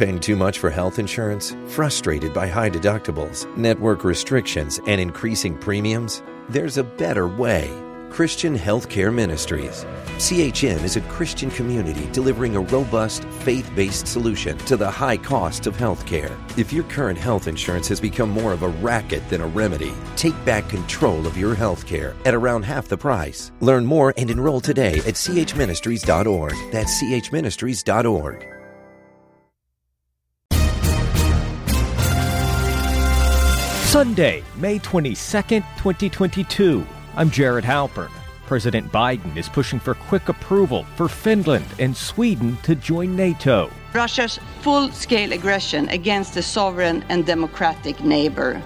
paying too much for health insurance? Frustrated by high deductibles, network restrictions, and increasing premiums? There's a better way. Christian Healthcare Ministries. CHM is a Christian community delivering a robust, faith based solution to the high costs of healthcare. If your current health insurance has become more of a racket than a remedy, take back control of your healthcare at around half the price. Learn more and enroll today at chministries.org. That's chministries.org. Sunday, May 22nd, 2022. I'm Jared Halpern. President Biden is pushing for quick approval for Finland and Sweden to join NATO. Russia's full scale aggression against a sovereign and democratic neighbor.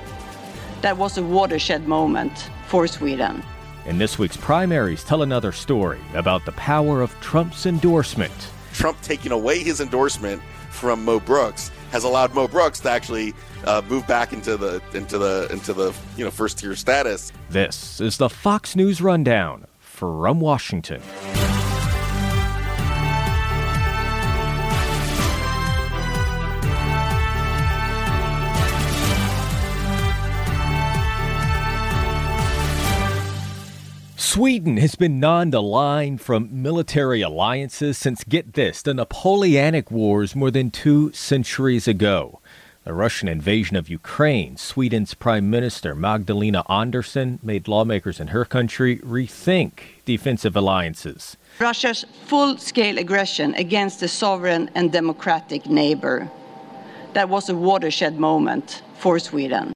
That was a watershed moment for Sweden. And this week's primaries tell another story about the power of Trump's endorsement. Trump taking away his endorsement from Mo Brooks has allowed Mo Brooks to actually uh, move back into the into the into the you know first tier status. This is the Fox News rundown from Washington. Sweden has been non-aligned from military alliances since, get this, the Napoleonic Wars more than two centuries ago. The Russian invasion of Ukraine, Sweden's Prime Minister Magdalena Andersson made lawmakers in her country rethink defensive alliances. Russia's full scale aggression against a sovereign and democratic neighbor. That was a watershed moment for Sweden.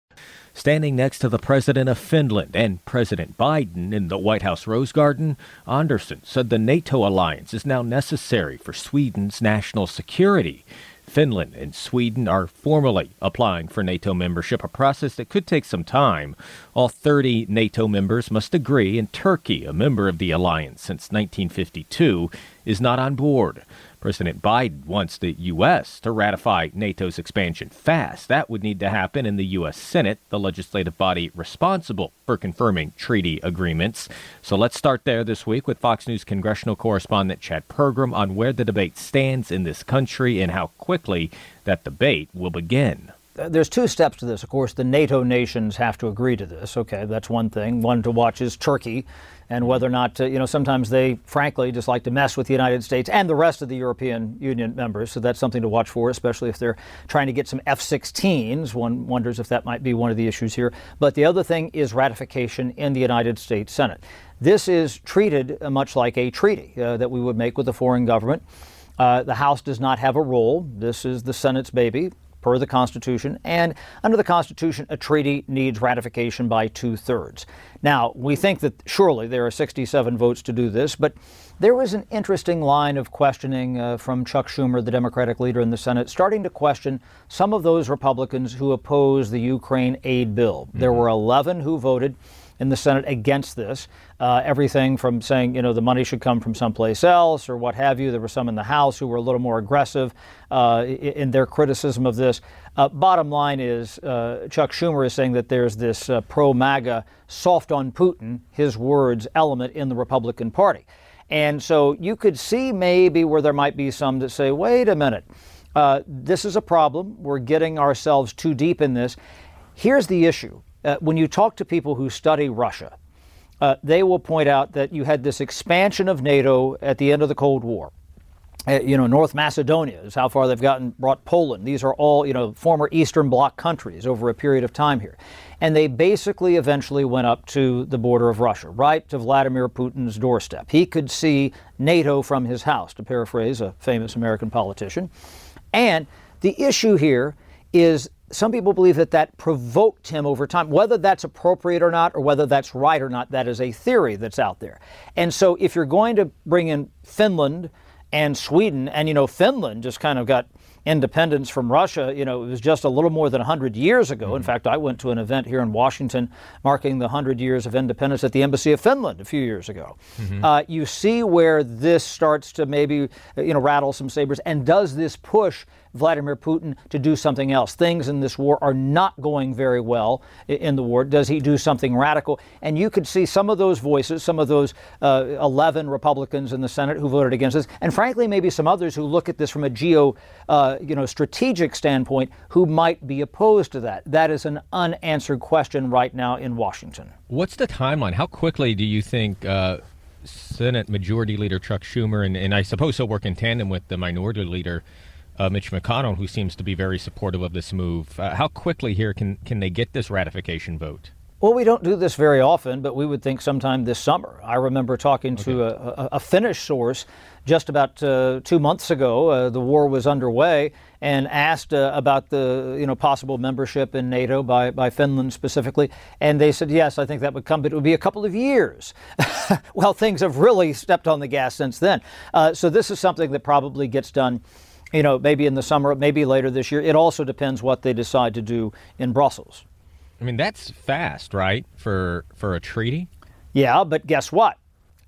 Standing next to the president of Finland and President Biden in the White House Rose Garden, Andersson said the NATO alliance is now necessary for Sweden's national security. Finland and Sweden are formally applying for NATO membership, a process that could take some time. All 30 NATO members must agree, and Turkey, a member of the alliance since 1952, is not on board. President Biden wants the U.S. to ratify NATO's expansion fast. That would need to happen in the U.S. Senate, the legislative body responsible for confirming treaty agreements. So let's start there this week with Fox News congressional correspondent Chad Pergram on where the debate stands in this country and how quickly that debate will begin uh, there's two steps to this. Of course, the NATO nations have to agree to this. Okay, that's one thing. One to watch is Turkey and whether or not, uh, you know, sometimes they frankly just like to mess with the United States and the rest of the European Union members. So that's something to watch for, especially if they're trying to get some F 16s. One wonders if that might be one of the issues here. But the other thing is ratification in the United States Senate. This is treated uh, much like a treaty uh, that we would make with a foreign government. Uh, the House does not have a role. This is the Senate's baby per the Constitution. And under the Constitution, a treaty needs ratification by two thirds. Now, we think that surely there are 67 votes to do this, but there was an interesting line of questioning uh, from Chuck Schumer, the Democratic leader in the Senate, starting to question some of those Republicans who oppose the Ukraine aid bill. Mm-hmm. There were 11 who voted in the Senate against this. Uh, everything from saying, you know, the money should come from someplace else or what have you. There were some in the House who were a little more aggressive uh, in their criticism of this. Uh, bottom line is uh, Chuck Schumer is saying that there's this uh, pro MAGA, soft on Putin, his words, element in the Republican Party. And so you could see maybe where there might be some that say, wait a minute, uh, this is a problem. We're getting ourselves too deep in this. Here's the issue uh, when you talk to people who study Russia, uh, they will point out that you had this expansion of NATO at the end of the Cold War. Uh, you know, North Macedonia is how far they've gotten, brought Poland. These are all, you know, former Eastern Bloc countries over a period of time here. And they basically eventually went up to the border of Russia, right to Vladimir Putin's doorstep. He could see NATO from his house, to paraphrase a famous American politician. And the issue here is some people believe that that provoked him over time. Whether that's appropriate or not, or whether that's right or not, that is a theory that's out there. And so, if you're going to bring in Finland and Sweden, and you know, Finland just kind of got independence from Russia, you know, it was just a little more than 100 years ago. Mm-hmm. In fact, I went to an event here in Washington marking the 100 years of independence at the Embassy of Finland a few years ago. Mm-hmm. Uh, you see where this starts to maybe, you know, rattle some sabers. And does this push Vladimir Putin to do something else. Things in this war are not going very well in the war. Does he do something radical? And you could see some of those voices, some of those uh, 11 Republicans in the Senate who voted against this, and frankly, maybe some others who look at this from a geo, uh, you know, strategic standpoint who might be opposed to that. That is an unanswered question right now in Washington. What's the timeline? How quickly do you think? Uh, Senate Majority Leader Chuck Schumer, and, and I suppose he'll work in tandem with the Minority Leader uh, Mitch McConnell, who seems to be very supportive of this move. Uh, how quickly here can can they get this ratification vote? Well, we don't do this very often, but we would think sometime this summer. I remember talking okay. to a, a, a, Finnish source just about uh, two months ago. Uh, the war was underway, and asked uh, about the you know possible membership in NATO by by Finland specifically, and they said yes, I think that would come, but it would be a couple of years. well, things have really stepped on the gas since then. Uh, so this is something that probably gets done you know, maybe in the summer, maybe later this year. It also depends what they decide to do in Brussels. I mean, that's fast, right, for for a treaty? Yeah, but guess what?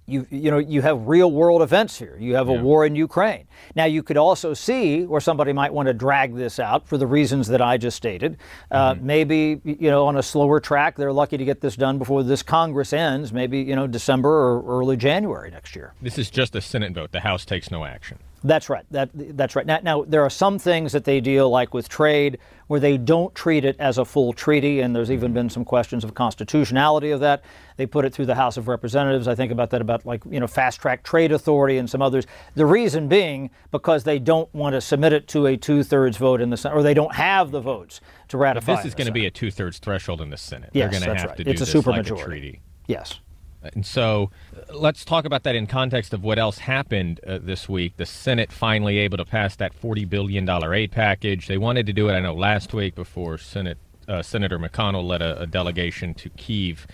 You, you know you have real world events here. You have a yeah. war in Ukraine. Now you could also see where somebody might want to drag this out for the reasons that I just stated. Uh, mm-hmm. Maybe you know on a slower track, they're lucky to get this done before this Congress ends. Maybe you know December or early January next year. This is just a Senate vote. The House takes no action. That's right. That that's right. Now, now, there are some things that they deal like with trade where they don't treat it as a full treaty, and there's even been some questions of constitutionality of that. They put it through the House of Representatives. I think about that about like you know fast track trade authority and some others. The reason being because they don't want to submit it to a two thirds vote in the Senate, or they don't have the votes to ratify. But this is going to be a two thirds threshold in the Senate. Yes, They're going to have right. to do it's a this super like majority. a treaty. Yes. And so let's talk about that in context of what else happened uh, this week. The Senate finally able to pass that $40 billion aid package. They wanted to do it, I know, last week before Senate uh, Senator McConnell led a, a delegation to Kiev.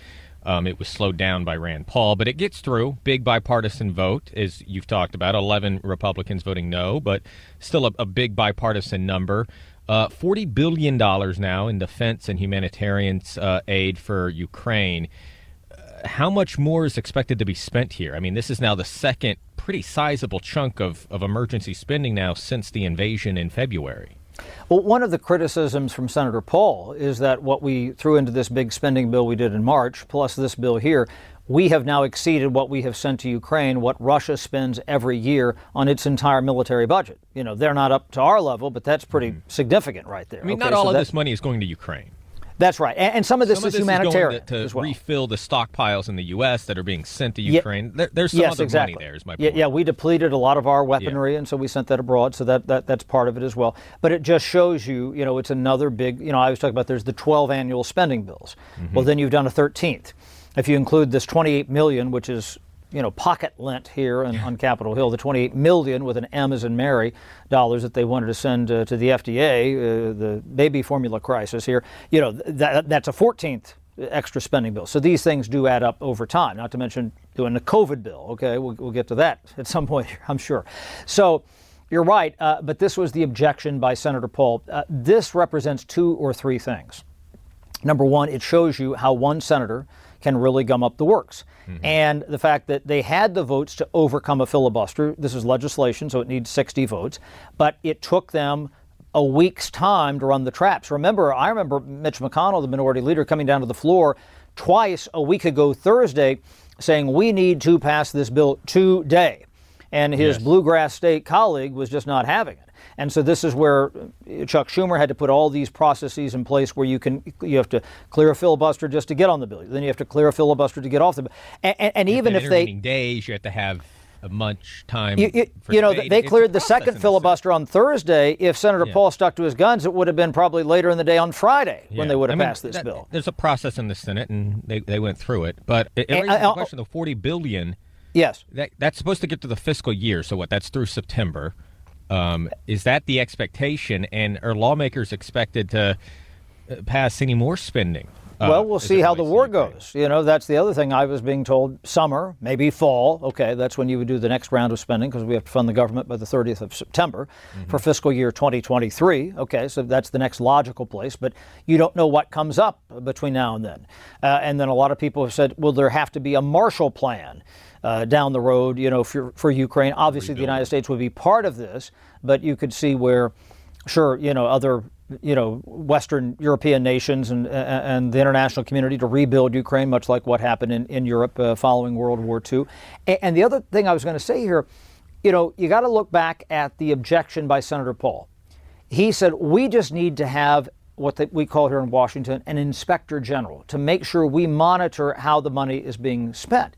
Um, it was slowed down by Rand Paul, but it gets through. Big bipartisan vote, as you've talked about. 11 Republicans voting no, but still a, a big bipartisan number. Uh, $40 billion now in defense and humanitarian uh, aid for Ukraine how much more is expected to be spent here? I mean, this is now the second pretty sizable chunk of, of emergency spending now since the invasion in February. Well, one of the criticisms from Senator Paul is that what we threw into this big spending bill we did in March, plus this bill here, we have now exceeded what we have sent to Ukraine, what Russia spends every year on its entire military budget. You know, they're not up to our level, but that's pretty mm-hmm. significant right there. I mean, okay, not all so of this money is going to Ukraine. That's right, and, and some of this some is of this humanitarian is to, to well. refill the stockpiles in the U.S. that are being sent to Ukraine. Yeah. There, there's some yes, other exactly. money there. Is my point. Yeah, yeah, we depleted a lot of our weaponry, yeah. and so we sent that abroad. So that, that that's part of it as well. But it just shows you, you know, it's another big. You know, I was talking about there's the 12 annual spending bills. Mm-hmm. Well, then you've done a 13th. If you include this 28 million, which is you know, pocket lent here on, on, Capitol Hill, the 28 million with an M as in Mary dollars that they wanted to send uh, to the FDA, uh, the baby formula crisis here, you know, that, that's a 14th extra spending bill. So these things do add up over time, not to mention doing the COVID bill. Okay, we'll, we'll get to that at some point, I'm sure. So you're right, uh, but this was the objection by Senator Paul. Uh, this represents two or three things. Number one, it shows you how one senator can really gum up the works. Mm-hmm. And the fact that they had the votes to overcome a filibuster, this is legislation, so it needs 60 votes, but it took them a week's time to run the traps. Remember, I remember Mitch McConnell, the minority leader, coming down to the floor twice a week ago Thursday saying, We need to pass this bill today. And his yes. bluegrass state colleague was just not having it. And so this is where uh, Chuck Schumer had to put all these processes in place where you can you have to clear a filibuster just to get on the bill. Then you have to clear a filibuster to get off the bill. And, and, and even if they days, you have to have a much time. You, you, you know, they cleared the second filibuster on Thursday. If Senator yeah. Paul stuck to his guns, it would have been probably later in the day on Friday yeah. when they would have I mean, passed this that, bill. There's a process in the Senate, and they, they went through it. But it, it raises the question: the 40 billion. Yes, that, that's supposed to get to the fiscal year. So what? That's through September. Um, is that the expectation? And are lawmakers expected to uh, pass any more spending? Uh, well, we'll see how the war goes. You know, that's the other thing I was being told. Summer, maybe fall. Okay, that's when you would do the next round of spending because we have to fund the government by the 30th of September mm-hmm. for fiscal year 2023. Okay, so that's the next logical place. But you don't know what comes up between now and then. Uh, and then a lot of people have said, will there have to be a Marshall Plan? Uh, down the road, you know, for, for Ukraine. Obviously, the United States would be part of this, but you could see where sure, you know, other you know, Western European nations and, and the international community to rebuild Ukraine, much like what happened in, in Europe uh, following World War II. And, and the other thing I was going to say here, you know, you got to look back at the objection by Senator Paul. He said, we just need to have what the, we call here in Washington an inspector general to make sure we monitor how the money is being spent.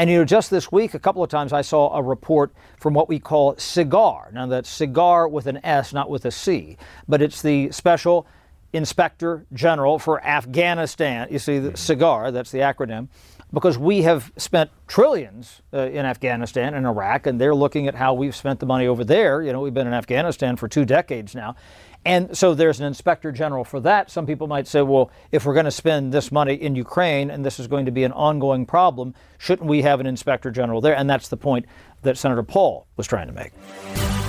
And you know, just this week, a couple of times I saw a report from what we call cigar. Now, that's cigar with an S, not with a C, but it's the Special Inspector General for Afghanistan. You see, the SIGAR, that's the acronym, because we have spent trillions uh, in Afghanistan and Iraq, and they're looking at how we've spent the money over there. You know, we've been in Afghanistan for two decades now. And so there's an inspector general for that. Some people might say, well, if we're going to spend this money in Ukraine and this is going to be an ongoing problem, shouldn't we have an inspector general there? And that's the point that Senator Paul was trying to make.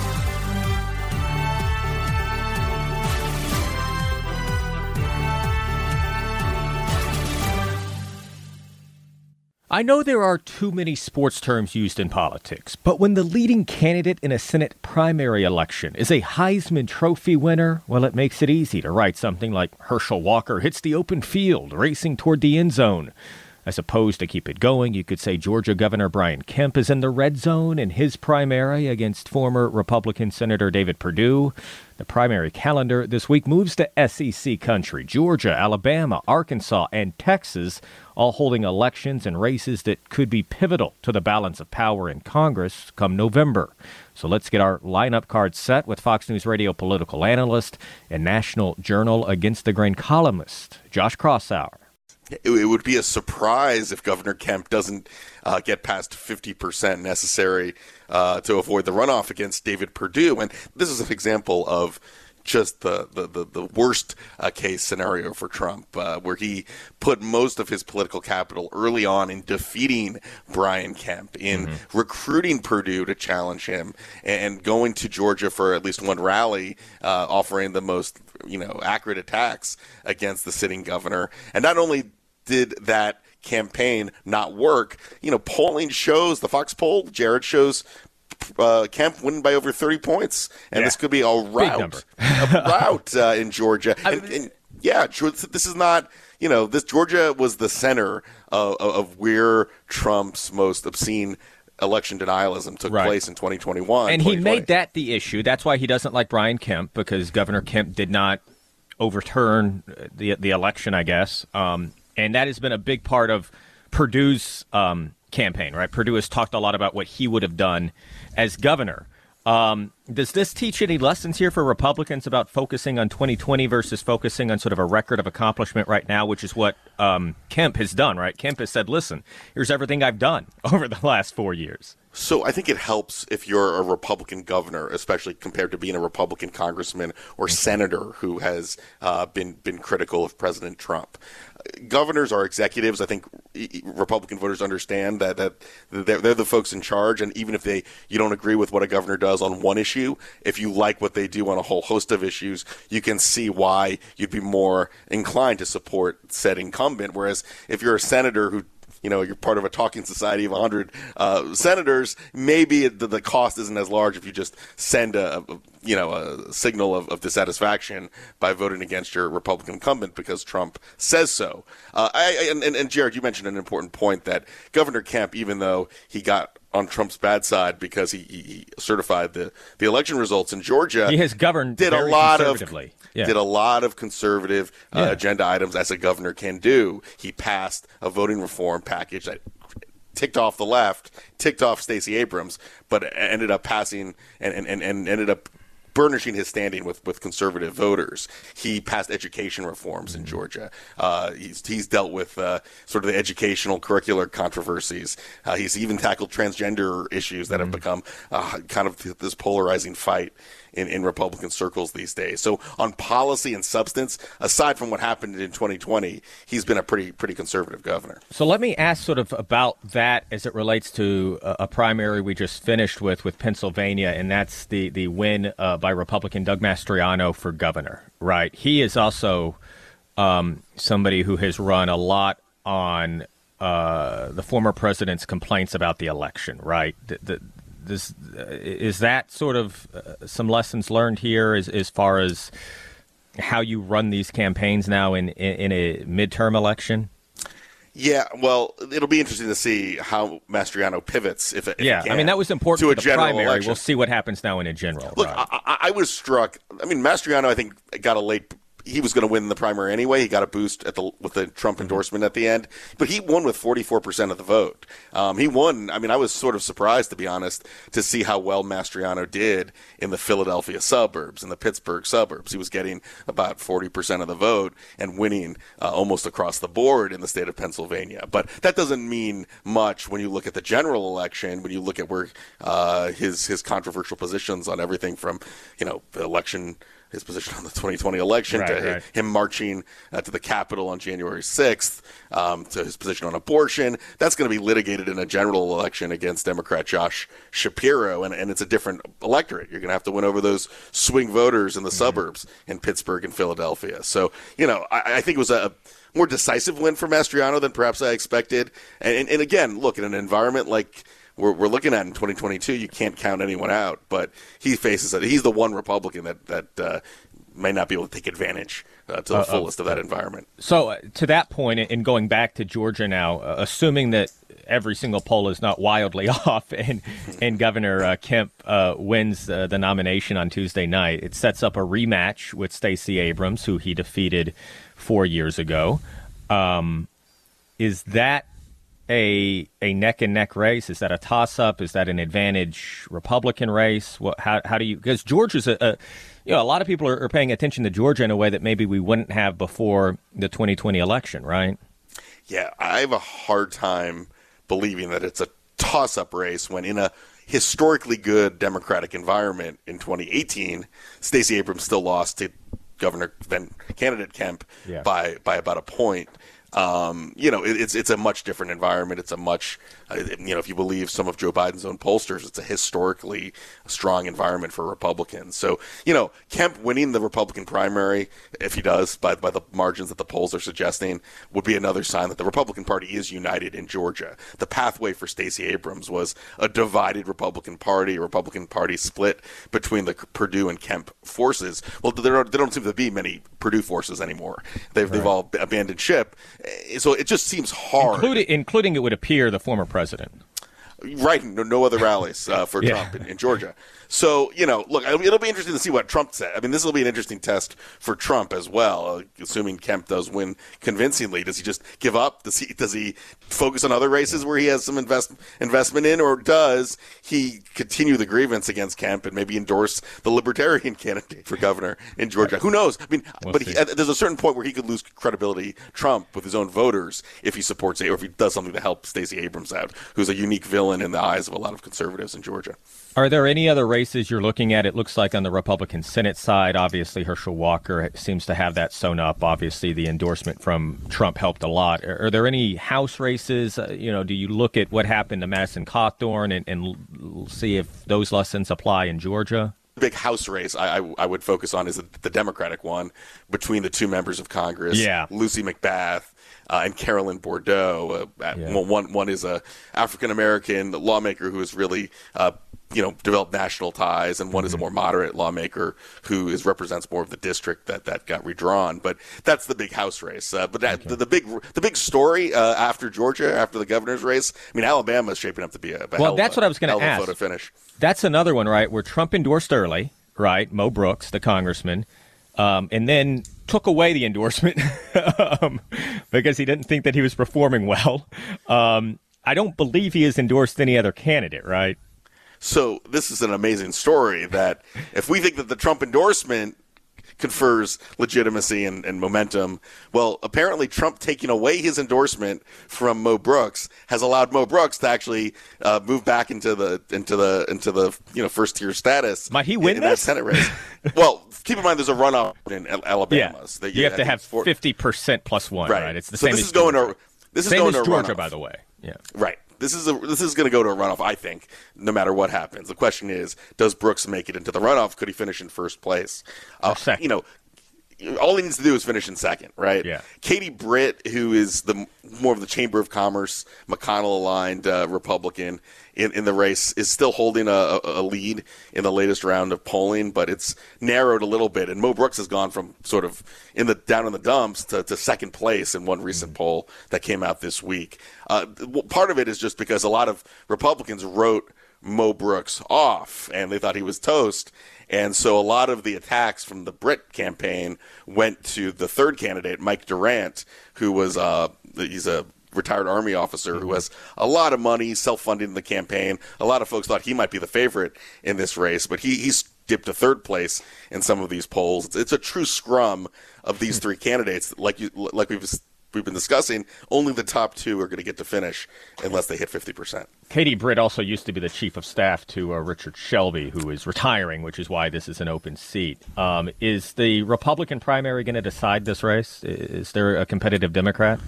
I know there are too many sports terms used in politics, but when the leading candidate in a Senate primary election is a Heisman Trophy winner, well, it makes it easy to write something like Herschel Walker hits the open field, racing toward the end zone. I suppose to keep it going, you could say Georgia Governor Brian Kemp is in the red zone in his primary against former Republican Senator David Perdue. The primary calendar this week moves to SEC country Georgia, Alabama, Arkansas, and Texas, all holding elections and races that could be pivotal to the balance of power in Congress come November. So let's get our lineup card set with Fox News Radio political analyst and National Journal Against the Grain columnist, Josh it, it, would be a surprise if Governor Kemp doesn't uh, get past 50% necessary uh, to avoid the runoff against David Perdue. And this is an example of just the, the, the, the worst uh, case scenario for Trump, uh, where he put most of his political capital early on in defeating Brian Kemp, in mm-hmm. recruiting Perdue to challenge him, and going to Georgia for at least one rally, uh, offering the most you know accurate attacks against the sitting governor. And not only did that campaign not work? You know, polling shows the Fox poll, Jared shows uh, Kemp winning by over 30 points, and yeah. this could be a rout, a rout uh, in Georgia. And, and, yeah, this is not. You know, this Georgia was the center of, of where Trump's most obscene election denialism took right. place in 2021. And he made that the issue. That's why he doesn't like Brian Kemp because Governor Kemp did not overturn the the election, I guess. Um, and that has been a big part of Perdue's um, campaign. Right, Perdue has talked a lot about what he would have done as governor. Um, does this teach any lessons here for Republicans about focusing on 2020 versus focusing on sort of a record of accomplishment right now, which is what um, Kemp has done, right? Kemp has said, listen, here's everything I've done over the last four years. So I think it helps if you're a Republican governor, especially compared to being a Republican congressman or senator who has uh, been been critical of President Trump. Governors are executives. I think Republican voters understand that that they're, they're the folks in charge, and even if they you don't agree with what a governor does on one issue, if you like what they do on a whole host of issues, you can see why you'd be more inclined to support said incumbent. Whereas if you're a senator who you know you're part of a talking society of 100 uh, senators, maybe the, the, cost isn't as large if you just send a, a you know a signal of, of, dissatisfaction by voting against your Republican incumbent because Trump says so. Uh, I, and, and, and Jared, you mentioned an important point that Governor Kemp, even though he got on Trump's bad side because he, he, certified the, the election results in Georgia. He has governed did a lot of yeah. did a lot of conservative uh, yeah. agenda items as a governor can do. He passed a voting reform package that ticked off the left, ticked off Stacey Abrams, but ended up passing and, and, and ended up burnishing his standing with, with conservative voters. He passed education reforms in Georgia. Uh, he's, he's dealt with uh, sort of the educational curricular controversies. Uh, he's even tackled transgender issues that have mm-hmm. become uh, kind of this polarizing fight in, in Republican circles these days. So on policy and substance, aside from what happened in 2020, he's been a pretty pretty conservative governor. So let me ask sort of about that as it relates to a, primary we just finished with with Pennsylvania, and that's the the win uh, by Republican Doug Mastriano for governor. Right, he is also um, somebody who has run a lot on uh, the former president's complaints about the election. Right, the, the, this is that sort of uh, some lessons learned here as, as far as how you run these campaigns now in, in, in a midterm election? Yeah, well, it'll be interesting to see how Mastriano pivots. If, if yeah, I mean that was important to a the general primary. Election. We'll see what happens now in a general. Look, right. I, I was struck. I mean, Mastriano, I think, got a late he was going to win the primary anyway. He got a boost at the with the Trump Mm-hmm. endorsement at the end, but he won with 44 percent of the vote. Um, he won. I mean, I was sort of surprised to be honest to see how well Mastriano did in the Philadelphia suburbs, in the Pittsburgh suburbs. He was getting about 40 percent of the vote and winning uh, almost across the board in the state of Pennsylvania. But that doesn't mean much when you look at the general election. When you look at where uh, his his controversial positions on everything from you know the election his position on the 2020 election, Right, to right. him marching uh, to the Capitol on January 6th, um, to his position on abortion. That's going to be litigated in a general election against Democrat Josh Shapiro, and, and it's a different electorate. You're going to have to win over those swing voters in the suburbs in Pittsburgh and Philadelphia. So, you know, I, I think it was a more decisive win for Mastriano than perhaps I expected. And, and, and again, look, in an environment like we're, we're looking at in 2022, you can't count anyone out. But he faces it. He's the one Republican that that uh, may not be able to take advantage uh, to the fullest of that environment. So, uh, to that point, and going back to Georgia now, uh, assuming that every single poll is not wildly off and, and Governor uh, Kemp uh, wins uh, the nomination on Tuesday night, it sets up a rematch with Stacey Abrams, who he defeated four years ago. Um, is that a a neck and neck race? Is that a toss up? Is that an advantage Republican race? What, how how do you because Georgia's a, a you know a lot of people are, are paying attention to Georgia in a way that maybe we wouldn't have before the 2020 election, right? Yeah, I have a hard time believing that it's a toss up race when in a historically good Democratic environment in 2018, Stacey Abrams still lost to Governor then candidate Kemp Yeah. by by about a point. Um, you know, it, it's it's a much different environment. It's a much, uh, you know, if you believe some of Joe Biden's own pollsters, it's a historically strong environment for Republicans. So, you know, Kemp winning the Republican primary, if he does, by by the margins that the polls are suggesting, would be another sign that the Republican Party is united in Georgia. The pathway for Stacey Abrams was a divided Republican Party, a Republican Party split between the Perdue and Kemp forces. Well, there, are, there don't seem to be many Perdue forces anymore. They've they've all abandoned ship. Eh, So it just seems hard. Including, including it would appear the former president. Right, no, no other rallies uh, for Yeah. Trump in, in Georgia. So you know, look, it'll, be interesting to see what Trump said. I mean, this will be an interesting test for Trump as well. Uh, assuming Kemp does win convincingly, does he just give up? Does he does he focus on other races where he has some invest, investment in, or does he continue the grievance against Kemp and maybe endorse the Libertarian candidate for governor in Georgia? Who knows? I mean, We'll but he, uh, there's a certain point where he could lose credibility, Trump, with his own voters if he supports it or if he does something to help Stacey Abrams out, who's a unique villain in the eyes of a lot of conservatives in Georgia. Are there any other races you're looking at? It looks like on the Republican Senate side, obviously Herschel Walker seems to have that sewn up. Obviously, the endorsement from Trump helped a lot. Are, are there any House races? Uh, you know, do you look at what happened to Madison Cawthorn and, and see if those lessons apply in Georgia? big House race I, I, I would focus on is the, the Democratic one between the two members of Congress, Yeah. Lucy McBath uh, and Carolyn Bourdeaux. Uh, uh, Yeah. one, one, is a African American lawmaker who has really uh, you know developed national ties, and one is a more moderate lawmaker who is represents more of the district that, that got redrawn. But that's the big House race. Uh, but that, the, the big the big story uh, after Georgia, after the governor's race, I mean Alabama is shaping up to be a, a Well, hell that's what I was gonna hell ask. photo finish. That's another one, right? Where Trump endorsed early, right? Mo Brooks, the congressman, um, and then took away the endorsement um, because he didn't think that he was performing well. Um, I don't believe he has endorsed any other candidate, right? So this is an amazing story that if we think that the Trump endorsement confers legitimacy and, and momentum, well, apparently Trump taking away his endorsement from Mo Brooks has allowed Mo Brooks to actually uh, move back into the into the into the you know first tier status. Might he win in, in that? Senate race? well, keep in mind there's a runoff in Al- Alabama. so that you have to have fifty percent plus one, right. Right. It's the so same. this as is going Georgia. to this is same going to Georgia, runoff. by the way. Yeah. Right. This is a, this is going to go to a runoff. I think, no matter what happens. The question is, does Brooks make it into the runoff? Could he finish in first place? Uh, you know, all he needs to do is finish in second, right? Yeah. Katie Britt, who is the more of the Chamber of Commerce, McConnell aligned uh, Republican in, in the race, is still holding a, a lead in the latest round of polling, but it's narrowed a little bit. And Mo Brooks has gone from sort of in the down in the dumps to, to second place in one recent mm-hmm. poll that came out this week. Uh, part of it is just because a lot of Republicans wrote Mo Brooks off and they thought he was toast. And so a lot of the attacks from the Britt campaign went to the third candidate, Mike Durant, who was uh, he's a retired army officer who has a lot of money, self-funding the campaign. A lot of folks thought he might be the favorite in this race, but he, he's dipped to third place in some of these polls. It's, it's a true scrum of these three candidates, like you, like we've we've been discussing, only the top two are going to get to finish unless they hit 50%. Katie Britt also used to be the chief of staff to uh, Richard Shelby, who is retiring, which is why this is an open seat. Um, is the Republican primary going to decide this race? Is there a competitive Democrat?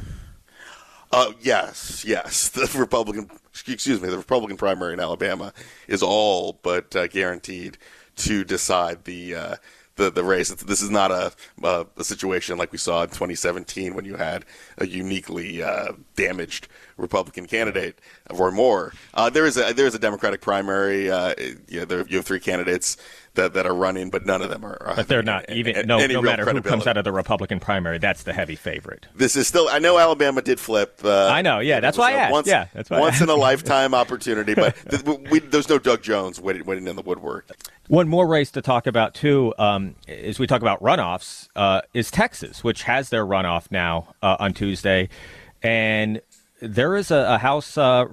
Uh, yes, yes. The Republican, excuse me, the Republican primary in Alabama is all but uh, guaranteed to decide the uh, the, the race. This is not a, a, a situation like we saw in 2017 when you had a uniquely uh, damaged Republican candidate, Roy Moore. Uh, there is a there is a Democratic primary. Uh, there, you have three candidates that, that are running, but none of them are. But they're not even. no, no matter who comes out of the Republican primary, that's the heavy favorite. This is still. I know Alabama did flip. Uh, I know. Yeah, that's why I asked. Once, yeah, that's why once in a lifetime opportunity. But th- we, there's no Doug Jones waiting, waiting in the woodwork. One more race to talk about too, um, as we talk about runoffs, uh, is Texas, which has their runoff now uh, on Tuesday, and there is a, a House uh,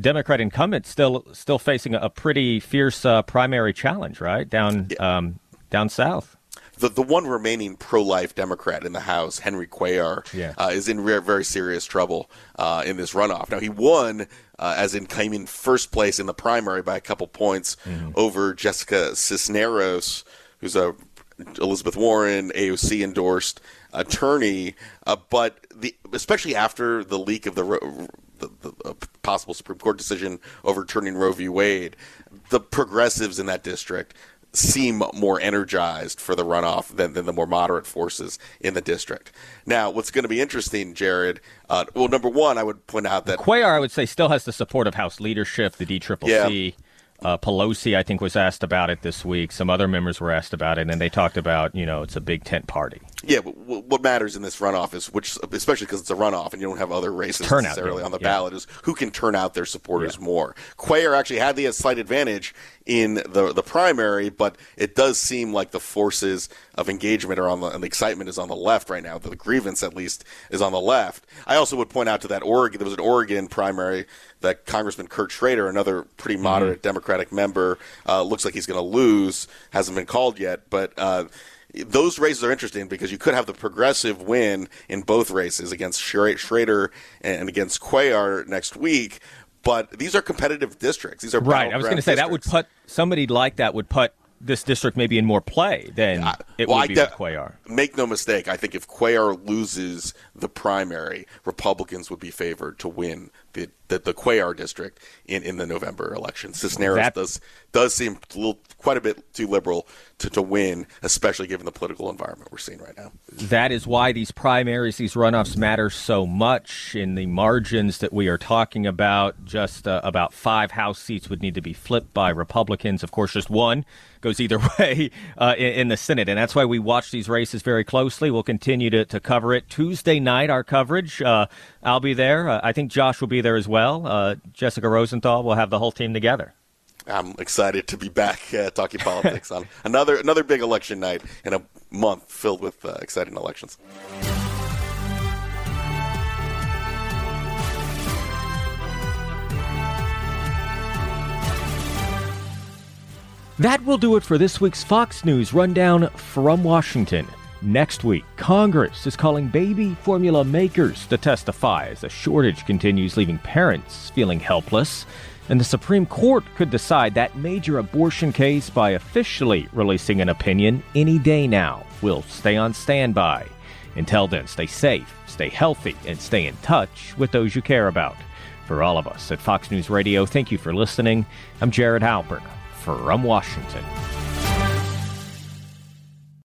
Democrat incumbent still still facing a, pretty fierce uh, primary challenge, right down um, down south. The, the one remaining pro life Democrat in the House, Henry Cuellar, yeah. uh, is in very, very serious trouble uh, in this runoff. Now, he won, uh, as in coming first place in the primary by a couple points mm-hmm. over Jessica Cisneros, who's a Elizabeth Warren, AOC endorsed attorney, uh, but the especially after the leak of the, the, the possible Supreme Court decision overturning Roe v. Wade, the progressives in that district seem more energized for the runoff than, than the more moderate forces in the district. Now, what's going to be interesting, Jared? Uh, well, number one, I would point out that Cuellar, I would say, still has the support of House leadership, the DCCC. Yeah. Uh, Pelosi, I think, was asked about it this week. Some other members were asked about it, and they talked about, you know, it's a big tent party. Yeah, but what matters in this runoff is which, especially because it's a runoff and you don't have other races turnout, necessarily on the yeah. ballot, is who can turn out their supporters yeah. more. Cuellar actually had the slight advantage in the the primary, but it does seem like the forces of engagement are on the and the excitement is on the left right now. The grievance, at least, is on the left. I also would point out to that Oregon there was an Oregon primary that Congressman Kurt Schrader, another pretty mm-hmm. moderate mm-hmm. Democratic member, uh, looks like he's going to lose. Hasn't been called yet, but. Uh, those races are interesting because you could have the progressive win in both races against Schrader and against Cuellar next week. But these are competitive districts. These are right. I was going to say that would put somebody like that would put this district maybe in more play than yeah, it well, would be de- with Cuellar. Make no mistake. I think if Cuellar loses the primary, Republicans would be favored to win the the, the Cuellar district in, in the November election. Cisneros that, does does seem a little, quite a bit too liberal to, to win, especially given the political environment we're seeing right now. That is why these primaries, these runoffs matter so much. In the margins that we are talking about, just uh, about five House seats would need to be flipped by Republicans. Of course, just one goes either way uh, in, in, the Senate. And that's why we watch these races very closely. We'll continue to, to cover it. Tuesday night, our coverage, uh, I'll be there. Uh, I think Josh will be there as well. Uh, Jessica Rosenthal will have the whole team together. I'm excited to be back uh, talking politics on another another big election night in a month filled with uh, exciting elections. That will do it for this week's Fox News Rundown from Washington. Next week, Congress is calling baby formula makers to testify as the shortage continues leaving parents feeling helpless. And the Supreme Court could decide that major abortion case by officially releasing an opinion any day now. We'll stay on standby. Until then, stay safe, stay healthy, and stay in touch with those you care about. For all of us at Fox News Radio, thank you for listening. I'm Jared Halpern from Washington.